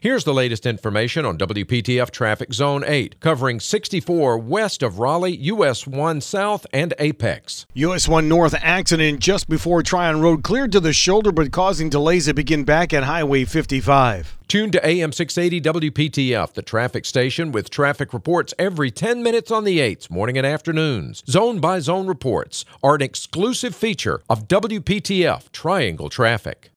Here's the latest information on WPTF Traffic Zone 8, covering 64 west of Raleigh, US 1 South, and Apex. US 1 North accident just before Tryon Road cleared to the shoulder but causing delays that begin back at Highway 55. Tune to AM 680 WPTF, the traffic station with traffic reports every 10 minutes on the 8s, morning and afternoons. Zone by zone reports are an exclusive feature of WPTF Triangle Traffic.